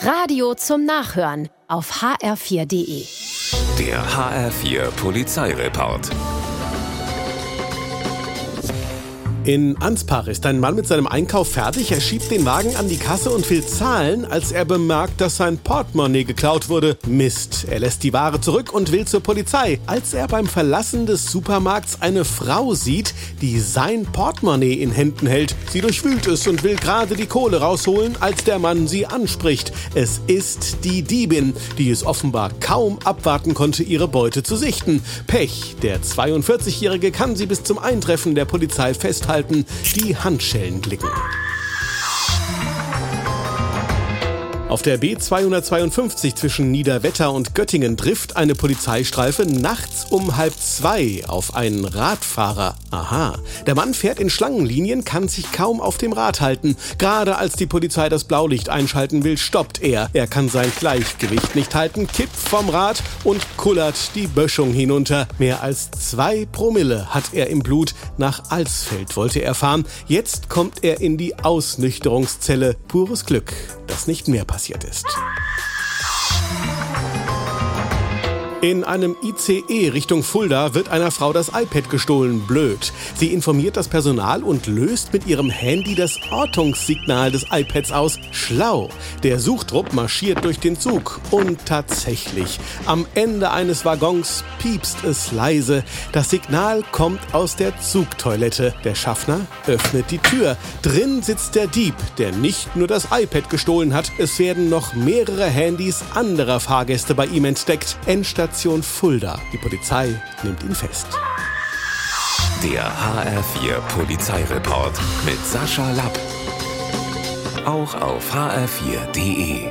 Radio zum Nachhören auf hr4.de. Der HR4 Polizeireport. In Anspach ist ein Mann mit seinem Einkauf fertig. Er schiebt den Wagen an die Kasse und will zahlen, als er bemerkt, dass sein Portemonnaie geklaut wurde. Mist. Er lässt die Ware zurück und will zur Polizei. Als er beim Verlassen des Supermarkts eine Frau sieht, die sein Portemonnaie in Händen hält. Sie durchwühlt es und will gerade die Kohle rausholen, als der Mann sie anspricht. Es ist die Diebin, die es offenbar kaum abwarten konnte, ihre Beute zu sichten. Pech. Der 42-Jährige kann sie bis zum Eintreffen der Polizei festhalten halten, die Handschellen klicken. Auf der B252 zwischen Niederwetter und Göttingen trifft eine Polizeistreife nachts um halb zwei auf einen Radfahrer. Aha. Der Mann fährt in Schlangenlinien, kann sich kaum auf dem Rad halten. Gerade als die Polizei das Blaulicht einschalten will, stoppt er. Er kann sein Gleichgewicht nicht halten, kippt vom Rad und kullert die Böschung hinunter. Mehr als zwei Promille hat er im Blut. Nach Alsfeld wollte er fahren. Jetzt kommt er in die Ausnüchterungszelle. Pures Glück, dass nicht mehr passiert passiert ist. In einem ICE Richtung Fulda wird einer Frau das iPad gestohlen. Blöd. Sie informiert das Personal und löst mit ihrem Handy das Ortungssignal des iPads aus. Schlau. Der Suchtrupp marschiert durch den Zug. Und tatsächlich, am Ende eines Waggons piepst es leise. Das Signal kommt aus der Zugtoilette. Der Schaffner öffnet die Tür. Drin sitzt der Dieb, der nicht nur das iPad gestohlen hat. Es werden noch mehrere Handys anderer Fahrgäste bei ihm entdeckt. Endstation Station Fulda. Die Polizei nimmt ihn fest. Der HR4 Polizeireport mit Sascha Lapp. Auch auf hr4.de.